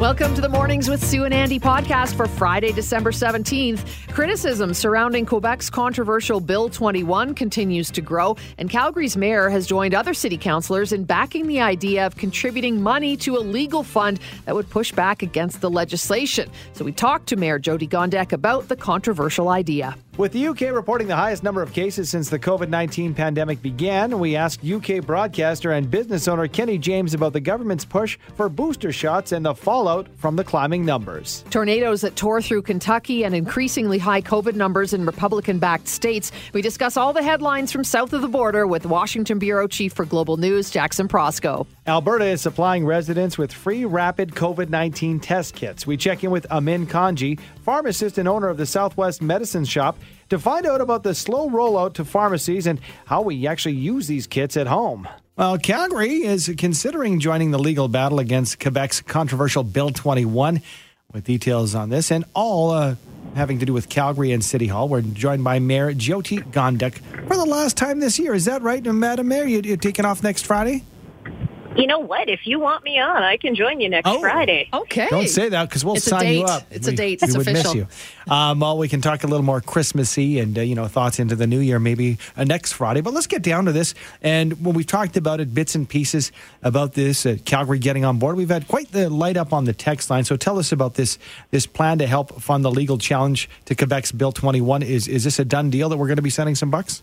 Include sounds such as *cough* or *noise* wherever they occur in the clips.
Welcome to the Mornings with Sue and Andy podcast for Friday, December 17th. Criticism surrounding Quebec's controversial Bill 21 continues to grow, and Calgary's mayor has joined other city councillors in backing the idea of contributing money to a legal fund that would push back against the legislation. So we talked to Mayor Jyoti Gondek about the controversial idea. With the UK reporting the highest number of cases since the COVID 19 pandemic began, we asked UK broadcaster and business owner Kenny James about the government's push for booster shots and the fallout from the climbing numbers. Tornadoes that tore through Kentucky and increasingly high COVID numbers in Republican backed states. We discuss all the headlines from south of the border with Washington Bureau Chief for Global News, Jackson Proskow. Alberta is supplying residents with free rapid COVID 19 test kits. We check in with Amin Kanji, pharmacist and owner of the Southwest Medicine Shop, to find out about the slow rollout to pharmacies and how we actually use these kits at home. Well, Calgary is considering joining the legal battle against Quebec's controversial Bill 21. With details on this and all uh, having to do with Calgary and City Hall, we're joined by Mayor Jyoti Gondek for the last time this year. Is that right, Madam Mayor? You, you're taking off next Friday? You know what? If you want me on, I can join you next Oh. Friday. Okay. Don't say that because we'll It's sign you up. It's a We- date. We It's would official. miss you. Um, well, we can talk a little more Christmassy and uh, you know thoughts into the new year maybe uh, next Friday. But let's get down to this. And when we've talked about it, bits and pieces about this, uh, Calgary getting on board, we've had quite the light up on the text line. So tell us about this this plan to help fund the legal challenge to Quebec's Bill 21. Is is this a done deal that we're going to be sending some bucks?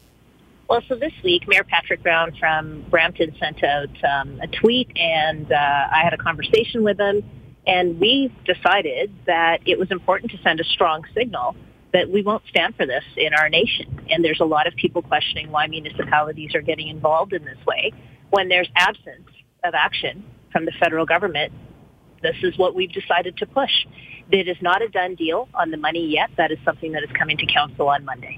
Well, so this week, Mayor Patrick Brown from Brampton sent out um, a tweet, and uh, I had a conversation with him, and we decided that it was important to send a strong signal that we won't stand for this in our nation. And there's a lot of people questioning why municipalities are getting involved in this way when there's absence of action from the federal government. This is what we've decided to push. It is not a done deal on the money yet. That is something that is coming to council on Monday.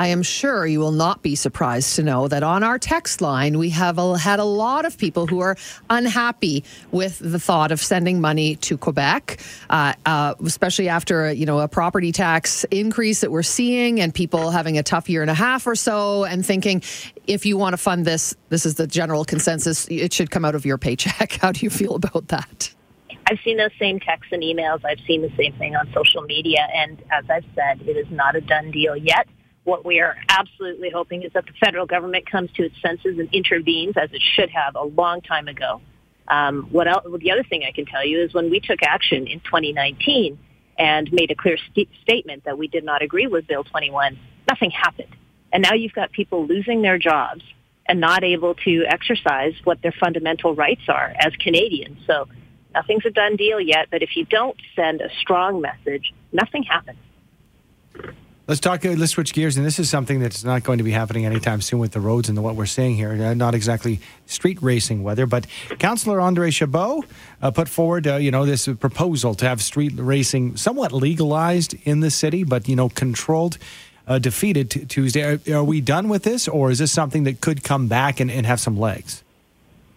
I am sure you will not be surprised to know that on our text line, we have a, had a lot of people who are unhappy with the thought of sending money to Quebec, uh, uh, especially after you know a property tax increase that we're seeing, and people having a tough year and a half or so, and thinking, if you want to fund this, this is the general consensus. It should come out of your paycheck. *laughs* How do you feel about that? I've seen those same texts and emails. I've seen the same thing on social media. And as I've said, it is not a done deal yet. What we are absolutely hoping is that the federal government comes to its senses and intervenes, as it should have a long time ago. Um, what else, well, the other thing I can tell you is when we took action in 2019 and made a clear st- statement that we did not agree with Bill 21, nothing happened. And now you've got people losing their jobs and not able to exercise what their fundamental rights are as Canadians. So nothing's a done deal yet, but if you don't send a strong message, nothing happens. Let's talk. Uh, let's switch gears, and this is something that's not going to be happening anytime soon with the roads and the, what we're seeing here. Uh, not exactly street racing weather, but Councillor Andre Chabot uh, put forward, uh, you know, this proposal to have street racing somewhat legalized in the city, but you know, controlled. Uh, defeated t- Tuesday. Are, are we done with this, or is this something that could come back and, and have some legs?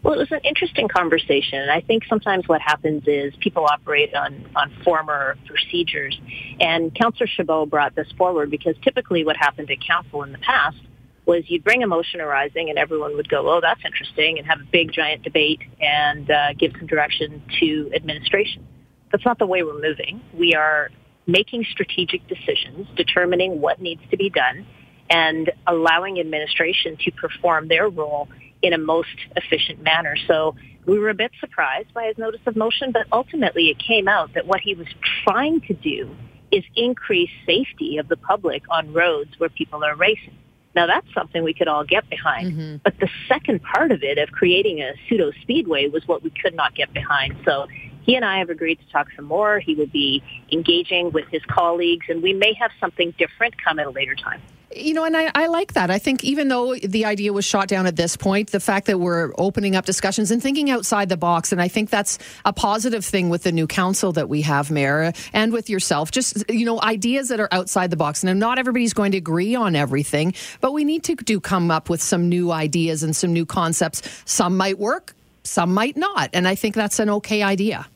Well, it was an interesting conversation. And I think sometimes what happens is people operate on, on former procedures. And Councillor Chabot brought this forward because typically what happened at council in the past was you'd bring a motion arising and everyone would go, oh, that's interesting, and have a big giant debate and uh, give some direction to administration. That's not the way we're moving. We are making strategic decisions, determining what needs to be done, and allowing administration to perform their role in a most efficient manner. So we were a bit surprised by his notice of motion, but ultimately it came out that what he was trying to do is increase safety of the public on roads where people are racing. Now that's something we could all get behind. Mm-hmm. But the second part of it of creating a pseudo speedway was what we could not get behind. So he and I have agreed to talk some more. He will be engaging with his colleagues and we may have something different come at a later time. You know, and I, I like that. I think even though the idea was shot down at this point, the fact that we're opening up discussions and thinking outside the box, and I think that's a positive thing with the new council that we have, Mayor, and with yourself. Just, you know, ideas that are outside the box. Now, not everybody's going to agree on everything, but we need to do come up with some new ideas and some new concepts. Some might work, some might not. And I think that's an okay idea.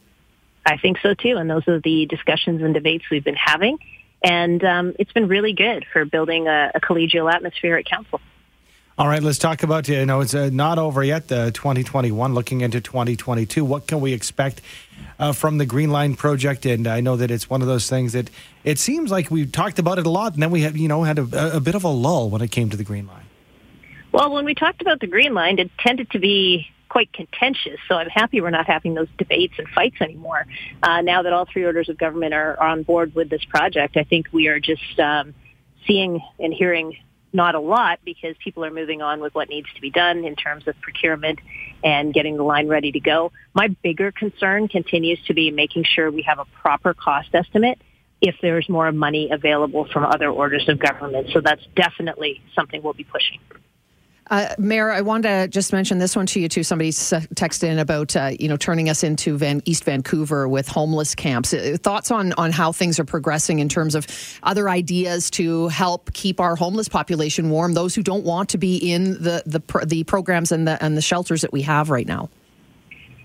I think so too. And those are the discussions and debates we've been having. And um, it's been really good for building a, a collegial atmosphere at council. All right, let's talk about, you know, it's uh, not over yet, the 2021, looking into 2022. What can we expect uh, from the Green Line project? And I know that it's one of those things that it seems like we talked about it a lot, and then we have, you know, had a, a bit of a lull when it came to the Green Line. Well, when we talked about the Green Line, it tended to be quite contentious. So I'm happy we're not having those debates and fights anymore. Uh, now that all three orders of government are, are, on board with this project, I think we are just um, seeing and hearing not a lot because people are moving on with what needs to be done in terms of procurement and getting the line ready to go. My bigger concern continues to be making sure we have a proper cost estimate if there's more money available from other orders of government. So that's definitely something we'll be pushing. Uh, Mayor, I wanted to just mention this one to you too. Somebody texted in about uh, you know turning us into Van, East Vancouver with homeless camps. Uh, thoughts on on how things are progressing in terms of other ideas to help keep our homeless population warm? Those who don't want to be in the the the programs and the and the shelters that we have right now.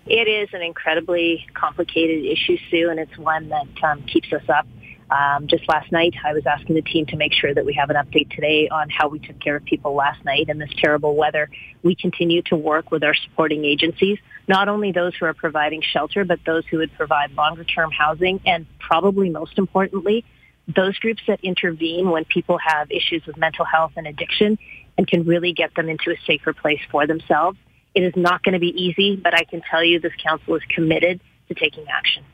It is an incredibly complicated issue, Sue, and it's one that um, keeps us up um, just last night, I was asking the team to make sure that we have an update today on how we took care of people last night in this terrible weather. We continue to work with our supporting agencies, not only those who are providing shelter, but those who would provide longer term housing and probably most importantly, those groups that intervene when people have issues with mental health and addiction and can really get them into a safer place for themselves. It is not going to be easy, but I can tell you this council is committed to taking action.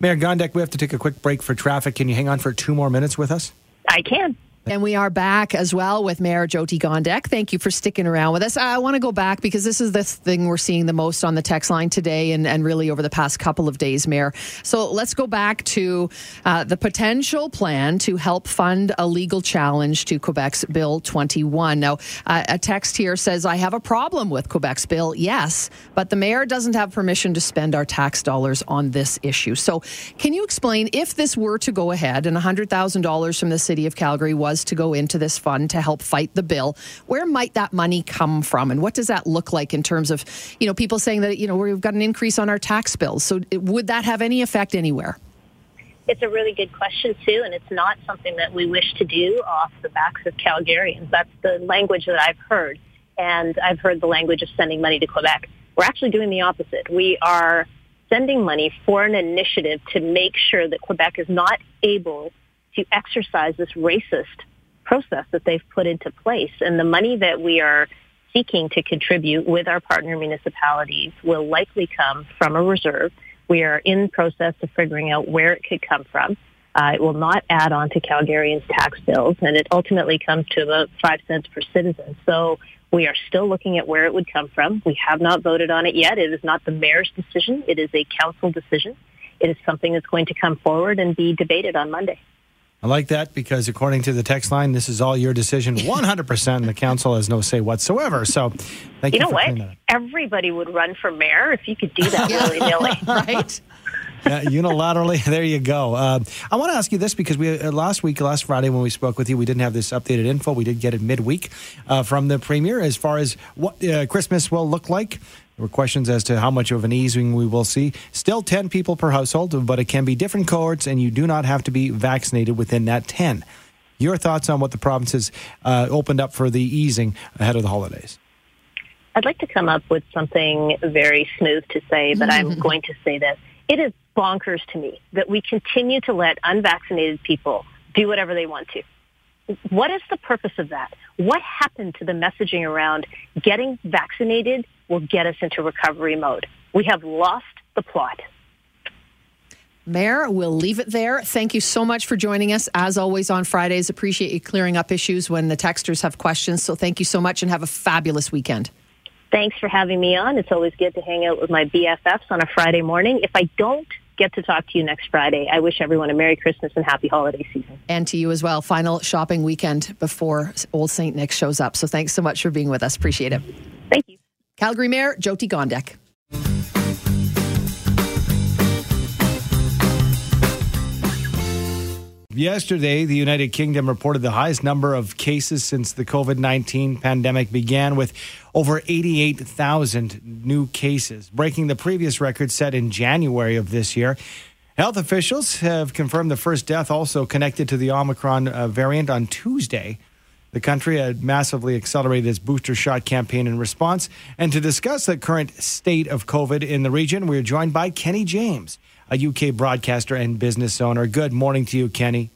Mayor Gondek, we have to take a quick break for traffic. Can you hang on for two more minutes with us? I can. And we are back as well with Mayor Jyoti Gondek. Thank you for sticking around with us. I want to go back because this is the thing we're seeing the most on the text line today and, and really over the past couple of days, Mayor. So let's go back to uh, the potential plan to help fund a legal challenge to Quebec's Bill 21. Now, uh, a text here says, I have a problem with Quebec's bill, yes, but the mayor doesn't have permission to spend our tax dollars on this issue. So can you explain if this were to go ahead and $100,000 from the city of Calgary was was to go into this fund to help fight the bill, where might that money come from? And what does that look like in terms of, you know, people saying that, you know, we've got an increase on our tax bills. So would that have any effect anywhere? It's a really good question, too, and it's not something that we wish to do off the backs of Calgarians. That's the language that I've heard, and I've heard the language of sending money to Quebec. We're actually doing the opposite. We are sending money for an initiative to make sure that Quebec is not able to exercise this racist process that they've put into place. And the money that we are seeking to contribute with our partner municipalities will likely come from a reserve. We are in process of figuring out where it could come from. Uh, it will not add on to Calgarians' tax bills, and it ultimately comes to about five cents per citizen. So we are still looking at where it would come from. We have not voted on it yet. It is not the mayor's decision. It is a council decision. It is something that's going to come forward and be debated on Monday. I like that because according to the text line, this is all your decision *laughs* 100%, and the council has no say whatsoever. So thank you. You know what? Everybody would run for mayor if you could do that *laughs* willy nilly. *laughs* right? Uh, unilaterally. *laughs* There you go. Uh, I want to ask you this because we uh, last week, last Friday, when we spoke with you, we didn't have this updated info. We did get it midweek uh, from the premier as far as what uh, Christmas will look like. There were questions as to how much of an easing we will see. Still 10 people per household, but it can be different cohorts, and you do not have to be vaccinated within that 10. Your thoughts on what the provinces uh, opened up for the easing ahead of the holidays? I'd like to come up with something very smooth to say, but I'm *laughs* going to say this. It is bonkers to me that we continue to let unvaccinated people do whatever they want to. What is the purpose of that? What happened to the messaging around getting vaccinated will get us into recovery mode? We have lost the plot. Mayor, we'll leave it there. Thank you so much for joining us. As always on Fridays, appreciate you clearing up issues when the texters have questions. So thank you so much and have a fabulous weekend. Thanks for having me on. It's always good to hang out with my BFFs on a Friday morning. If I don't get to talk to you next Friday. I wish everyone a Merry Christmas and Happy Holiday Season. And to you as well. Final shopping weekend before Old St. Nick shows up. So thanks so much for being with us. Appreciate it. Thank you. Calgary Mayor Jyoti Gondek. Yesterday, the United Kingdom reported the highest number of cases since the COVID 19 pandemic began, with over 88,000 new cases, breaking the previous record set in January of this year. Health officials have confirmed the first death also connected to the Omicron uh, variant on Tuesday. The country had massively accelerated its booster shot campaign in response. And to discuss the current state of COVID in the region, we're joined by Kenny James, a UK broadcaster and business owner. Good morning to you, Kenny.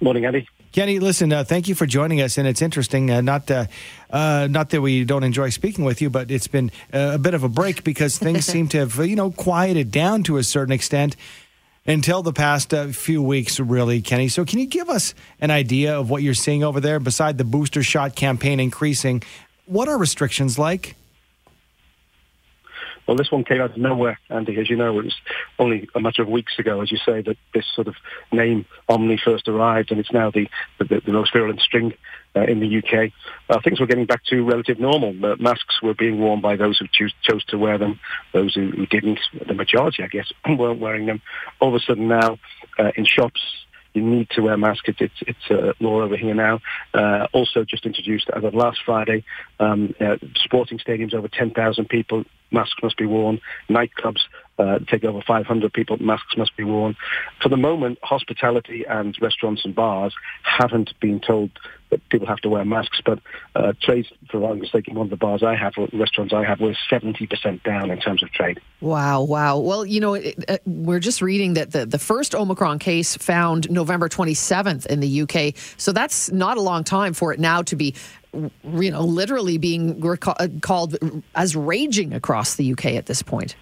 Morning, Andy. Kenny, listen, uh, thank you for joining us, and it's interesting. Uh, not, uh, uh not that we don't enjoy speaking with you, but it's been uh, a bit of a break because things *laughs* seem to have, you know, quieted down to a certain extent until the past uh, few weeks, really, Kenny. So, can you give us an idea of what you're seeing over there? Beside the booster shot campaign increasing, what are restrictions like? Well, this one came out of nowhere, Andy. As you know, it was only a matter of weeks ago, as you say, that this sort of name Omni first arrived, and it's now the the, the most virulent string uh, in the UK. Uh, things were getting back to relative normal. Uh, masks were being worn by those who choose, chose to wear them. Those who, who, didn't, the majority, I guess, *clears throat* weren't wearing them. All of a sudden now, uh, in shops, you need to wear masks. It's it's, it's uh, law over here now. Uh, also, just introduced as of last Friday, um, uh, sporting stadiums over 10,000 people masks must be worn. Nightclubs uh, take over 500 people, masks must be worn. For the moment, hospitality and restaurants and bars haven't been told that people have to wear masks, but uh, trade, for argument's sake, one of the bars I have, restaurants I have, we're 70% down in terms of trade. Wow, wow. Well, you know, it, uh, we're just reading that the, the first Omicron case found November 27th in the UK. So that's not a long time for it now to be you know, literally being reca- called as raging across the UK at this point.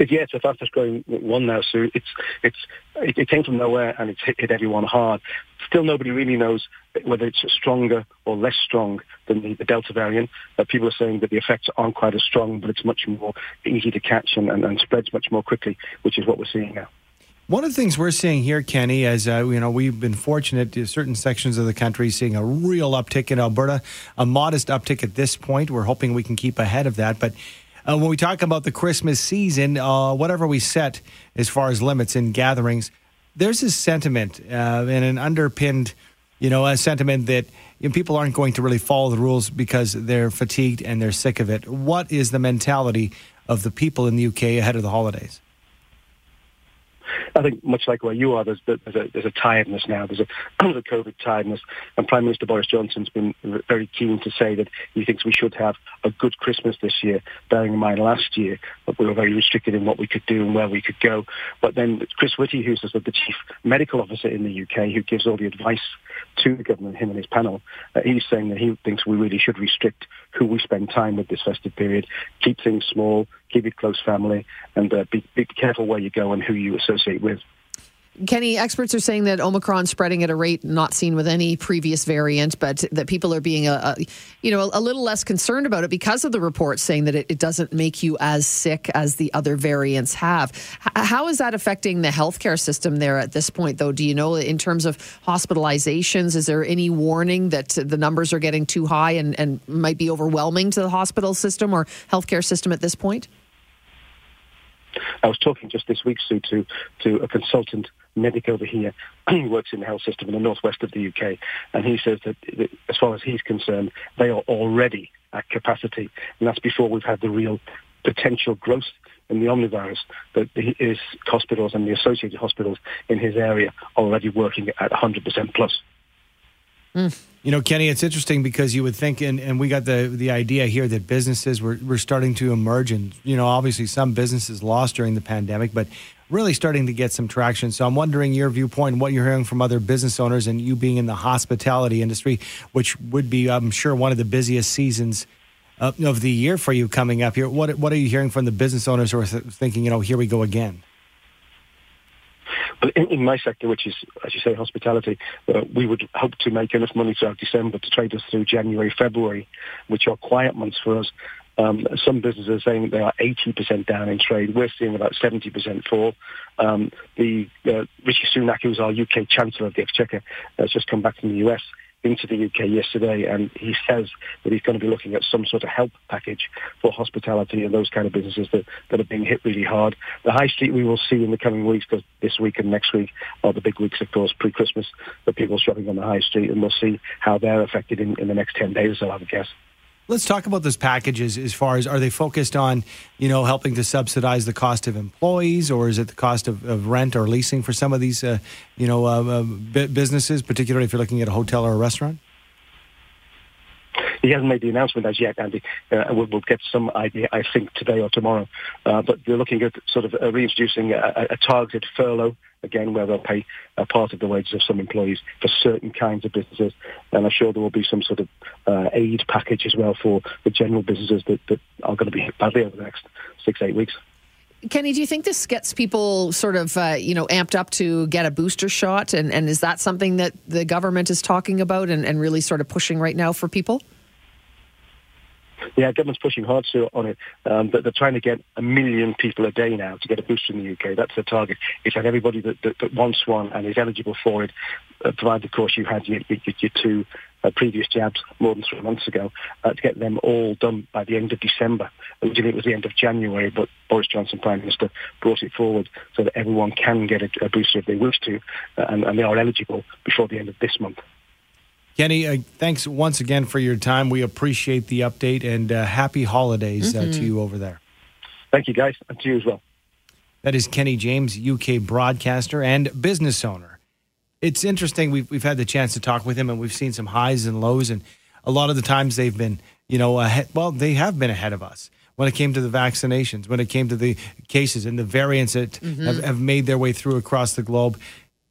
It, yeah, it's the fastest growing one now, Sue. It's it's it, it came from nowhere and it's hit, hit, everyone hard. Still, nobody really knows whether it's stronger or less strong than the, the Delta variant. Uh, people are saying that the effects aren't quite as strong, but it's much more easy to catch and, and, and spreads much more quickly, which is what we're seeing now. One of the things we're seeing here, Kenny, as uh, you know, we've been fortunate to certain sections of the country seeing a real uptick in Alberta, a modest uptick at this point. We're hoping we can keep ahead of that. But uh, when we talk about the Christmas season, uh, whatever we set as far as limits in gatherings, there's this sentiment uh, and an underpinned, you know, a sentiment that you know, people aren't going to really follow the rules because they're fatigued and they're sick of it. What is the mentality of the people in the UK ahead of the holidays? I think much like where you are, there's, there's, a, there's a tiredness now. There's a, *clears throat* there's a COVID tiredness. And Prime Minister Boris Johnson's been very keen to say that he thinks we should have a good Christmas this year, bearing in mind last year that we were very restricted in what we could do and where we could go. But then Chris Whitty, who's the chief medical officer in the UK, who gives all the advice to the government, him and his panel, uh, he's saying that he thinks we really should restrict who we spend time with this festive period, keep things small, keep it close family, and uh, be, be careful where you go and who you associate with. Kenny, experts are saying that Omicron spreading at a rate not seen with any previous variant, but that people are being a, a you know a, little less concerned about it because of the reports saying that it, it doesn't make you as sick as the other variants have. H- how is that affecting the healthcare system there at this point, though? Do you know in terms of hospitalizations? Is there any warning that the numbers are getting too high and, and might be overwhelming to the hospital system or healthcare system at this point? I was talking just this week, Sue, to, to a consultant medic over here. *clears throat* he works in the health system in the northwest of the UK, and he says that, that as far as he's concerned, they are already at capacity, and that's before we've had the real potential growth in the omnivirus that his hospitals and the associated hospitals in his area are already working at 100% plus. Mm. You know, Kenny, it's interesting because you would think, and, and we got the, the idea here that businesses were, were starting to emerge. And, you know, obviously some businesses lost during the pandemic, but really starting to get some traction. So I'm wondering your viewpoint, what you're hearing from other business owners, and you being in the hospitality industry, which would be, I'm sure, one of the busiest seasons of the year for you coming up here. What, what are you hearing from the business owners who are thinking, you know, here we go again? But in, in, my sector, which is, as you say, hospitality, uh, we would hope to make enough money throughout December to trade us through January, February, which are quiet months for us. Um, some businesses are saying they are 80% down in trade. We're seeing about 70% fall. Um, the uh, Rishi Sunak, who's our UK Chancellor of the Exchequer, has just come back from the US into the UK yesterday, and he says that he's going to be looking at some sort of help package for hospitality and those kind of businesses that, that are being hit really hard. The high street we will see in the coming weeks, because this week and next week are the big weeks, of course, pre-Christmas, the people shopping on the high street, and we'll see how they're affected in, in the next 10 days so, I would guess. Let's talk about those packages as far as are they focused on, you know, helping to subsidize the cost of employees or is it the cost of, of rent or leasing for some of these, uh, you know, uh, uh, businesses, particularly if you're looking at a hotel or a restaurant? He hasn't made the announcement as yet, Andy. Uh, we'll, we'll, get some idea, I think, today or tomorrow. Uh, but they're looking at sort of uh, reintroducing a, a, targeted furlough, again, where they'll pay a part of the wages of some employees for certain kinds of businesses. And I'm sure there will be some sort of uh, aid package as well for the general businesses that, that are going to be hit badly over the next six, eight weeks. Kenny, do you think this gets people sort of, uh, you know, amped up to get a booster shot? And, and is that something that the government is talking about and, and really sort of pushing right now for people? Yeah, government's pushing hard on it, um, but they're trying to get a million people a day now to get a booster in the UK. That's the target. It's that everybody that, that, that wants one and is eligible for it, uh, provided, of course, you had your, your, your two uh, previous jabs more than three months ago, uh, to get them all done by the end of December. Originally it was the end of January, but Boris Johnson, Prime Minister, brought it forward so that everyone can get a, a booster if they wish to, uh, and, and they are eligible before the end of this month. Kenny, uh, thanks once again for your time. We appreciate the update and uh, happy holidays mm-hmm. uh, to you over there. Thank you, guys, and to you as well. That is Kenny James, UK broadcaster and business owner. It's interesting. We've, we've had the chance to talk with him, and we've seen some highs and lows. And a lot of the times they've been, you know, ahead, well, they have been ahead of us when it came to the vaccinations, when it came to the cases and the variants that mm-hmm. have, have made their way through across the globe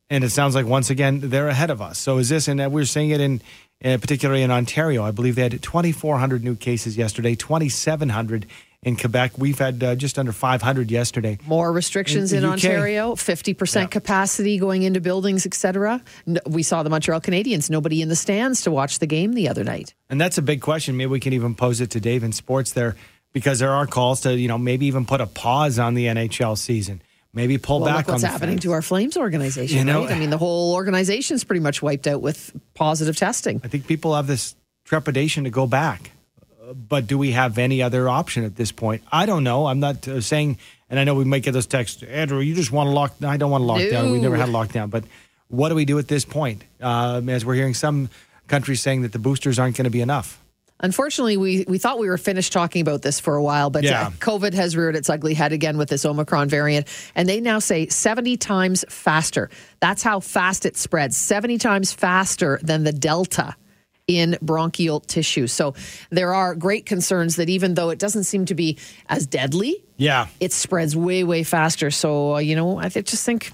and it sounds like once again they're ahead of us. So is this, and we're seeing it in, uh, particularly in Ontario. I believe they had 2,400 new cases yesterday, 2,700 in Quebec. We've had uh, just under 500 yesterday. More restrictions in, in Ontario, 50% yeah. capacity going into buildings, etc. No, we saw the Montreal Canadiens, nobody in the stands to watch the game the other night. And that's a big question. Maybe we can even pose it to Dave in sports there because there are calls to, you know, maybe even put a pause on the NHL season maybe pull well, back what's happening to our Flames organization, you know, right? I mean, the whole organization is pretty much wiped out with positive testing. I think people have this trepidation to go back. But do we have any other option at this point? I don't know. I'm not uh, saying, and I know we might get those texts, Andrew, you just want to lock. I don't want to lock no. down. We never had a lockdown. But what do we do at this point? Uh, as we're hearing some countries saying that the boosters aren't going to be enough. Unfortunately, we, we thought we were finished talking about this for a while, but yeah. uh, COVID has reared its ugly head again with this Omicron variant. And they now say 70 times faster. That's how fast it spreads, 70 times faster than the Delta in bronchial tissue. So there are great concerns that even though it doesn't seem to be as deadly, yeah, it spreads way, way faster. So, uh, you know, I just think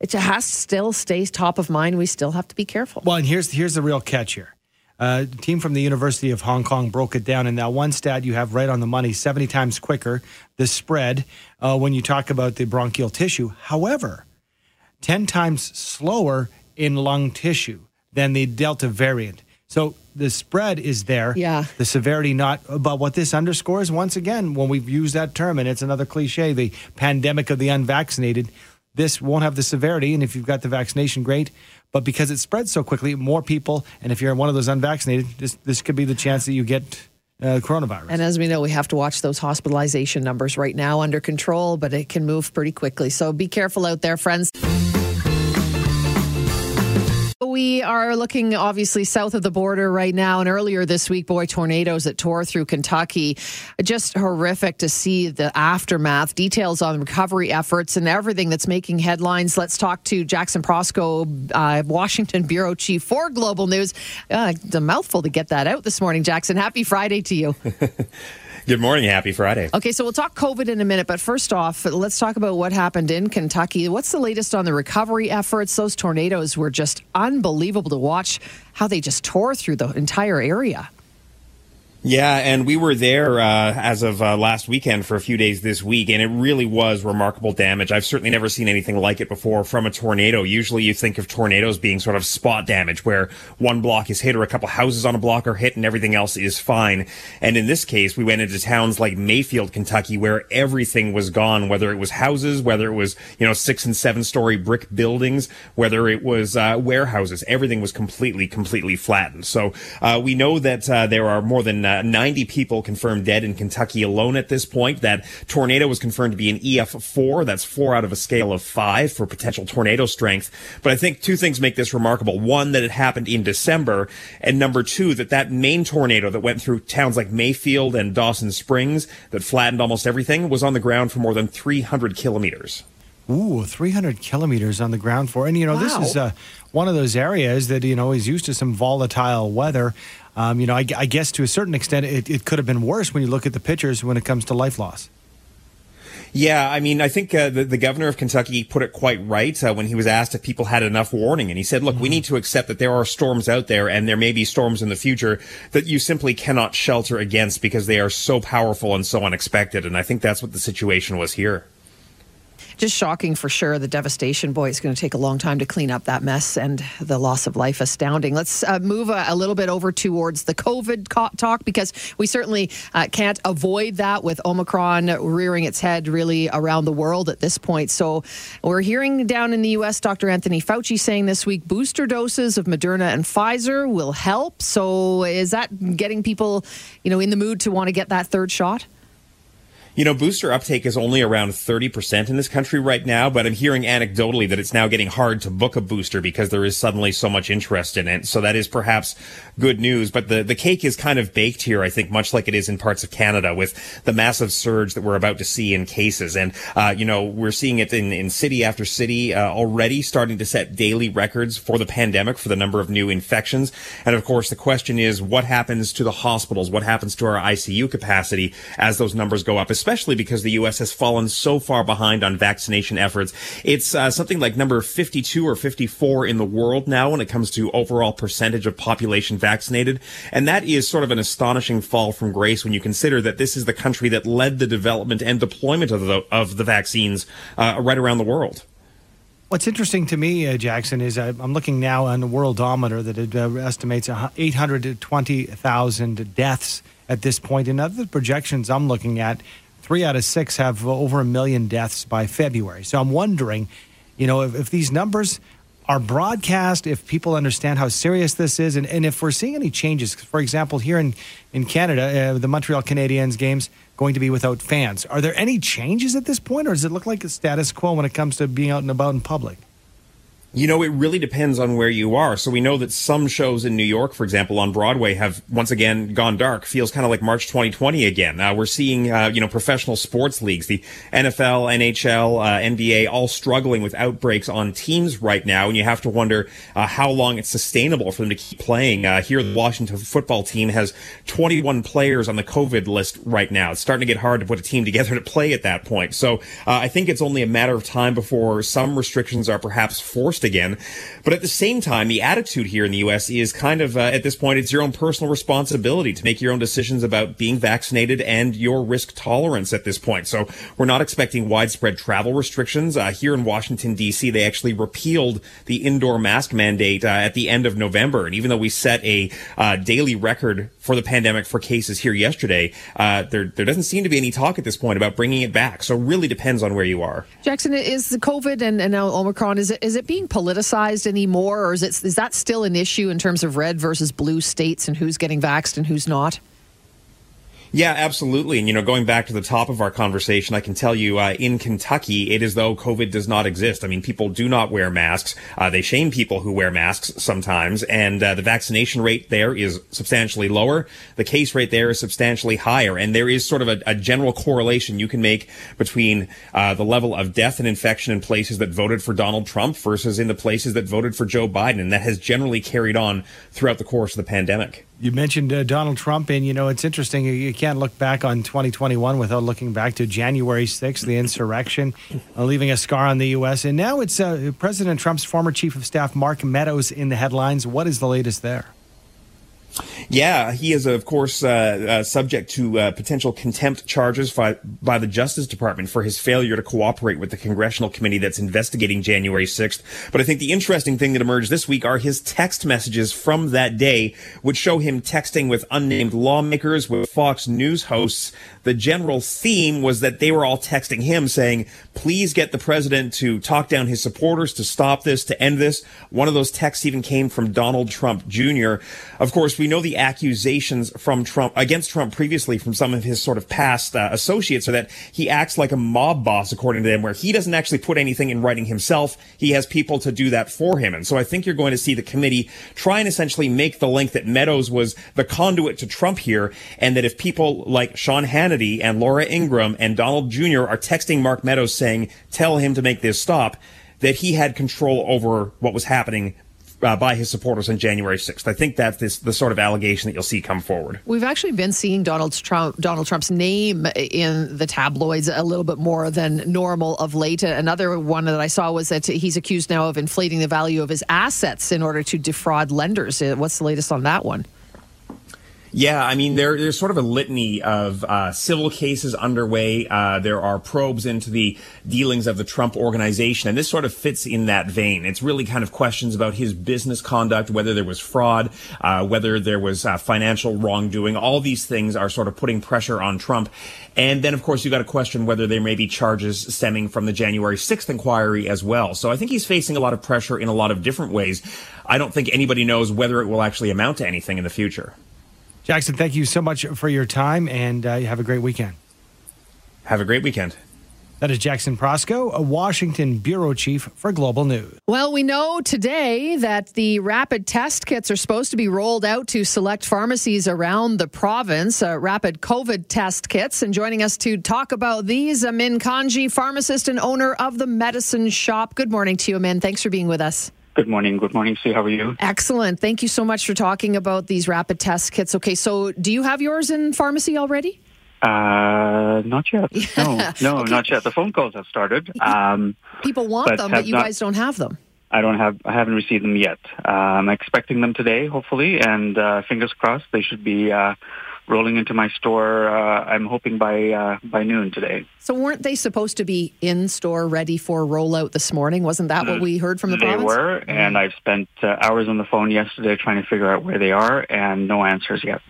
it has still stays top of mind. We still have to be careful. Well, and here's here's the real catch here uh, team from the University of Hong Kong broke it down, and that one stat you have right on the money 70 times quicker, the spread, uh, when you talk about the bronchial tissue. However, 10 times slower in lung tissue than the Delta variant. So the spread is there. Yeah. The severity not. But what this underscores, once again, when we've used that term, and it's another cliche, the pandemic of the unvaccinated, this won't have the severity. And if you've got the vaccination, great. But because it spreads so quickly, more people, and if you're one of those unvaccinated, this, this could be the chance that you get uh, coronavirus. And as we know, we have to watch those hospitalization numbers right now under control, but it can move pretty quickly. So be careful out there, friends. We are looking obviously south of the border right now. And earlier this week, boy, tornadoes that tore through Kentucky. Just horrific to see the aftermath, details on recovery efforts, and everything that's making headlines. Let's talk to Jackson Proskow, uh, Washington Bureau Chief for Global News. Uh, it's a mouthful to get that out this morning, Jackson. Happy Friday to you. *laughs* Good morning. Happy Friday. Okay, so we'll talk COVID in a minute, but first off, let's talk about what happened in Kentucky. What's the latest on the recovery efforts? Those tornadoes were just unbelievable to watch how they just tore through the entire area. Yeah, and we were there uh, as of uh, last weekend for a few days this week, and it really was remarkable damage. I've certainly never seen anything like it before from a tornado. Usually, you think of tornadoes being sort of spot damage, where one block is hit or a couple houses on a block are hit, and everything else is fine. And in this case, we went into towns like Mayfield, Kentucky, where everything was gone, whether it was houses, whether it was you know six and seven story brick buildings, whether it was uh, warehouses, everything was completely, completely flattened. So uh, we know that uh, there are more than Uh, 90 people confirmed dead in Kentucky alone at this point. That tornado was confirmed to be an EF4. That's four out of a scale of five for potential tornado strength. But I think two things make this remarkable. One, that it happened in December. And number two, that that main tornado that went through towns like Mayfield and Dawson Springs that flattened almost everything was on the ground for more than 300 kilometers. Ooh, 300 kilometers on the ground for. And, you know, wow. this is uh, one of those areas that, you know, is used to some volatile weather. Um, you know, I, I, guess to a certain extent, it, it, could have been worse when you look at the pictures when it comes to life loss. Yeah, I mean, I think uh, the, the, governor of Kentucky put it quite right uh, when he was asked if people had enough warning. And he said, look, mm-hmm. we need to accept that there are storms out there and there may be storms in the future that you simply cannot shelter against because they are so powerful and so unexpected. And I think that's what the situation was here just shocking for sure. The devastation, boy, it's going to take a long time to clean up that mess and the loss of life astounding. Let's uh, move a, a, little bit over towards the COVID co- talk because we certainly uh, can't avoid that with Omicron rearing its head really around the world at this point. So we're hearing down in the U.S. Dr. Anthony Fauci saying this week booster doses of Moderna and Pfizer will help. So is that getting people, you know, in the mood to want to get that third shot? You know, booster uptake is only around 30% in this country right now, but I'm hearing anecdotally that it's now getting hard to book a booster because there is suddenly so much interest in it. So that is perhaps good news, but the, the cake is kind of baked here, I think, much like it is in parts of Canada with the massive surge that we're about to see in cases. And, uh, you know, we're seeing it in, in city after city uh, already starting to set daily records for the pandemic for the number of new infections. And of course, the question is what happens to the hospitals? What happens to our ICU capacity as those numbers go up, especially especially because the U.S. has fallen so far behind on vaccination efforts. It's uh, something like number 52 or 54 in the world now when it comes to overall percentage of population vaccinated. And that is sort of an astonishing fall from grace when you consider that this is the country that led the development and deployment of the, of the vaccines uh, right around the world. What's interesting to me, uh, Jackson, is uh, I'm looking now on the Worldometer that it uh, estimates 820,000 deaths at this point. And other projections I'm looking at three out of six have over a million deaths by February. So I'm wondering, you know, if, if these numbers are broadcast, if people understand how serious this is, and, and if we're seeing any changes. For example, here in, in Canada, uh, the Montreal Canadiens games going to be without fans. Are there any changes at this point, or does it look like a status quo when it comes to being out and about in public? You know, it really depends on where you are. So we know that some shows in New York, for example, on Broadway have once again gone dark. Feels kind of like March 2020 again. Uh, we're seeing, uh, you know, professional sports leagues, the NFL, NHL, uh, NBA, all struggling with outbreaks on teams right now. And you have to wonder uh, how long it's sustainable for them to keep playing. Uh, here, the Washington football team has 21 players on the COVID list right now. It's starting to get hard to put a team together to play at that point. So uh, I think it's only a matter of time before some restrictions are perhaps forced again. But at the same time, the attitude here in the U.S. is kind of, uh, at this point, it's your own personal responsibility to make your own decisions about being vaccinated and your risk tolerance at this point. So we're not expecting widespread travel restrictions. Uh, here in Washington, D.C., they actually repealed the indoor mask mandate uh, at the end of November. And even though we set a uh, daily record for the pandemic for cases here yesterday, uh, there, there doesn't seem to be any talk at this point about bringing it back. So it really depends on where you are. Jackson, is the COVID and, and now Omicron, is it, is it being politicized anymore, or is it is that still an issue in terms of red versus blue states and who's getting vaxxed and who's not? Yeah, absolutely. And, you know, going back to the top of our conversation, I can tell you uh, in Kentucky, it is though COVID does not exist. I mean, people do not wear masks. Uh, they shame people who wear masks sometimes. And uh, the vaccination rate there is substantially lower. The case rate there is substantially higher. And there is sort of a, a general correlation you can make between uh, the level of death and infection in places that voted for Donald Trump versus in the places that voted for Joe Biden. And that has generally carried on throughout the course of the pandemic. You mentioned uh, Donald Trump, and you know it's interesting. You can't look back on 2021 without looking back to January 6th, the insurrection, uh, leaving a scar on the U.S. And now it's uh, President Trump's former chief of staff, Mark Meadows, in the headlines. What is the latest there? Yeah, he is, of course, uh, uh, subject to uh, potential contempt charges by, by the Justice Department for his failure to cooperate with the congressional committee that's investigating January 6th. But I think the interesting thing that emerged this week are his text messages from that day, which show him texting with unnamed lawmakers, with Fox News hosts. The general theme was that they were all texting him saying, please get the president to talk down his supporters to stop this, to end this. One of those texts even came from Donald Trump Jr. Of course, we know the accusations from Trump against Trump previously from some of his sort of past uh, associates are that he acts like a mob boss, according to them, where he doesn't actually put anything in writing himself. He has people to do that for him. And so I think you're going to see the committee try and essentially make the link that Meadows was the conduit to Trump here. And that if people like Sean Hannity and Laura Ingraham and Donald Jr. are texting Mark Meadows saying, tell him to make this stop, that he had control over what was happening uh, by his supporters on January 6th. I think that's this, the sort of allegation that you'll see come forward. We've actually been seeing Donald Trump, Donald Trump's name in the tabloids a little bit more than normal of late. Another one that I saw was that he's accused now of inflating the value of his assets in order to defraud lenders. Uh, what's the latest on that one? Yeah, I mean, there, there's sort of a litany of uh, civil cases underway. Uh, there are probes into the dealings of the Trump organization, and this sort of fits in that vein. It's really kind of questions about his business conduct, whether there was fraud, uh, whether there was uh, financial wrongdoing. All these things are sort of putting pressure on Trump. And then, of course, you've got to question whether there may be charges stemming from the January 6th inquiry as well. So I think he's facing a lot of pressure in a lot of different ways. I don't think anybody knows whether it will actually amount to anything in the future. Jackson, thank you so much for your time and uh, have a great weekend. Have a great weekend. That is Jackson Proskow, a Washington bureau chief for Global News. Well, we know today that the rapid test kits are supposed to be rolled out to select pharmacies around the province, uh, rapid COVID test kits. And joining us to talk about these, Amin Kanji, pharmacist and owner of the Medicine Shop. Good morning to you, Amin. Thanks for being with us. Good morning. Good morning, Sue. How are you? Excellent. Thank you so much for talking about these rapid test kits. Okay, so do you have yours in pharmacy already? Uh, not yet. *laughs* No, no, okay. not yet. The phone calls have started. *laughs* Um, People want but them, but you not, guys don't have them. I don't have. I haven't received them yet. Uh, I'm expecting them today, hopefully, and uh, fingers crossed they should be uh, rolling into my store. Uh, I'm hoping by uh, by noon today. So weren't they supposed to be in store ready for rollout this morning? Wasn't that what we heard from the they province? They were, and I've spent uh, hours on the phone yesterday trying to figure out where they are, and no answers yet.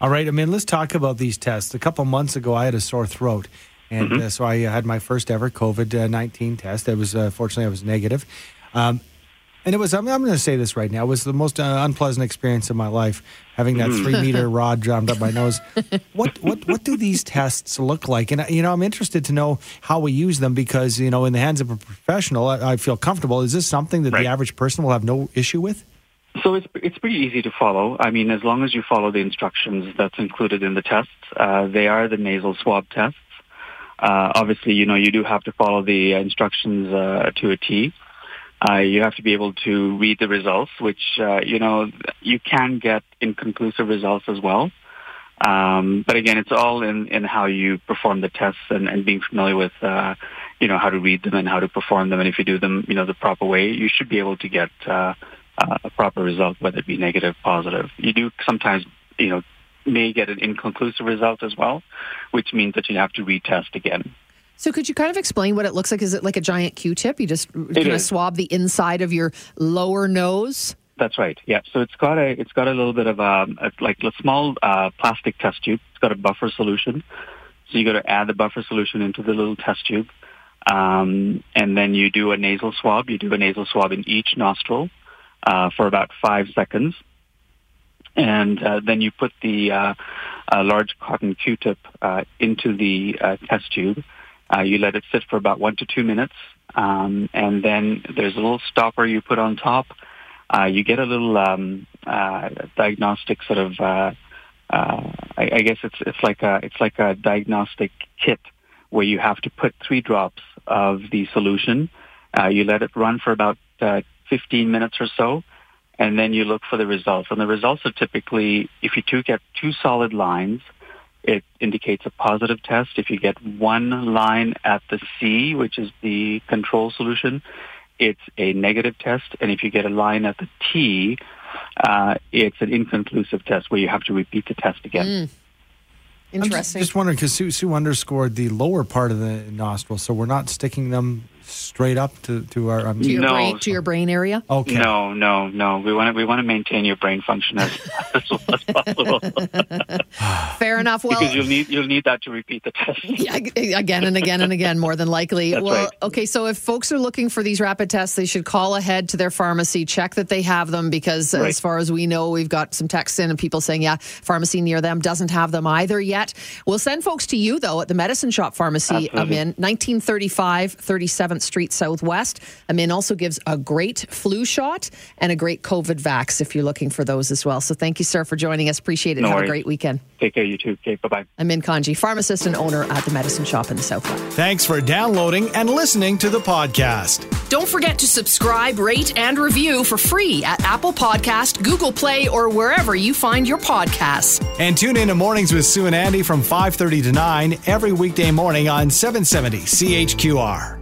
All right, I mean, let's talk about these tests. A couple months ago, I had a sore throat. And mm-hmm. uh, so I had my first ever COVID 19 test. It was, uh, fortunately, I was negative. Um, and it was, I'm, I'm going to say this right now, it was the most uh, unpleasant experience of my life having that mm. three meter *laughs* rod jammed up my nose. What, what, what do these tests look like? And, you know, I'm interested to know how we use them because, you know, in the hands of a professional, I, I feel comfortable. Is this something that right. the average person will have no issue with? So it's it's pretty easy to follow. I mean, as long as you follow the instructions that's included in the tests, uh, they are the nasal swab tests. Uh, obviously, you know, you do have to follow the instructions uh, to a T. Uh, you have to be able to read the results, which, uh, you know, you can get inconclusive results as well. Um, but again, it's all in, in how you perform the tests and, and being familiar with, uh, you know, how to read them and how to perform them. And if you do them, you know, the proper way, you should be able to get uh, a proper result, whether it be negative, positive. You do sometimes, you know, may get an inconclusive result as well, which means that you have to retest again. So could you kind of explain what it looks like? Is it like a giant Q-tip? You just kind of swab the inside of your lower nose? That's right. Yeah. So it's got a it's got a little bit of a, a like a small uh, plastic test tube. It's got a buffer solution. So you got to add the buffer solution into the little test tube, um, and then you do a nasal swab. You do a nasal swab in each nostril uh, for about five seconds, and uh, then you put the uh, large cotton Q-tip uh, into the uh, test tube uh, you let it sit for about one to two minutes, um, and then there's a little stopper you put on top. Uh, you get a little um, uh, diagnostic sort of. Uh, uh, I, I guess it's it's like a it's like a diagnostic kit where you have to put three drops of the solution. Uh, you let it run for about uh, 15 minutes or so, and then you look for the results. And the results are typically, if you two get two solid lines, it indicates a positive test. If you get one line at the C, which is the control solution, it's a negative test. And if you get a line at the T, uh, it's an inconclusive test where you have to repeat the test again. Mm. Interesting. I'm just, just wondering because Sue, Sue underscored the lower part of the nostril, so we're not sticking them straight up to, to our. Um, to your No. brain to your brain area. okay. No, no, no. We want to we want to maintain your brain function as, *laughs* as well as possible *laughs* Fair enough. Well, because you'll need you'll need that to repeat the test. *laughs* Yeah, again and again and again, more than likely. That's well, right. okay, so if folks are looking for these rapid tests, they should call ahead to their pharmacy, check that they have them, because Right. as far as we know, we've got some texts in and people saying, yeah, pharmacy near them doesn't have them either yet. We'll send folks to you, though, at the Medicine Shop Pharmacy, Absolutely. Amin, 1935 37th Street Southwest. Amin also gives a great flu shot and a great COVID vax if you're looking for those as well. So thank you, sir, for joining us. Appreciate it. No have a great weekend. Take care, you too. Okay, bye bye. Amin Kanji, pharmacist and owner at the Medicine Shop in the Southwest. Thanks for downloading and listening to the podcast. Don't forget to subscribe, rate, and review for free at Apple Podcast, Google Play, or wherever you find your podcasts. And tune in to Mornings with Sue and Andy from 5:30 to 9 every weekday morning on 770 CHQR.